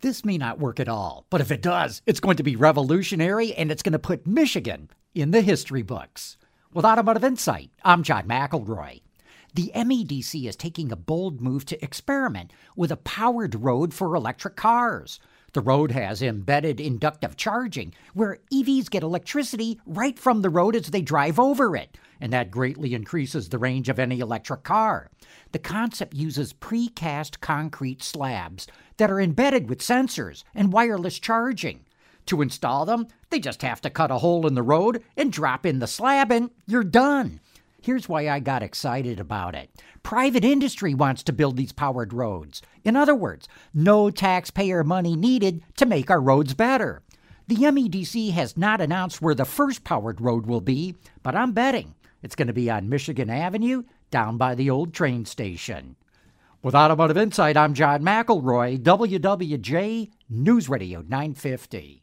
This may not work at all, but if it does, it's going to be revolutionary and it's going to put Michigan in the history books. With Automotive Insight, I'm John McElroy. The MEDC is taking a bold move to experiment with a powered road for electric cars. The road has embedded inductive charging, where EVs get electricity right from the road as they drive over it, and that greatly increases the range of any electric car. The concept uses precast concrete slabs that are embedded with sensors and wireless charging. To install them, they just have to cut a hole in the road and drop in the slab, and you're done. Here's why I got excited about it. Private industry wants to build these powered roads. In other words, no taxpayer money needed to make our roads better. The MEDC has not announced where the first powered road will be, but I'm betting it's going to be on Michigan Avenue down by the old train station. With Automotive Insight, I'm John McElroy, WWJ News Radio 950.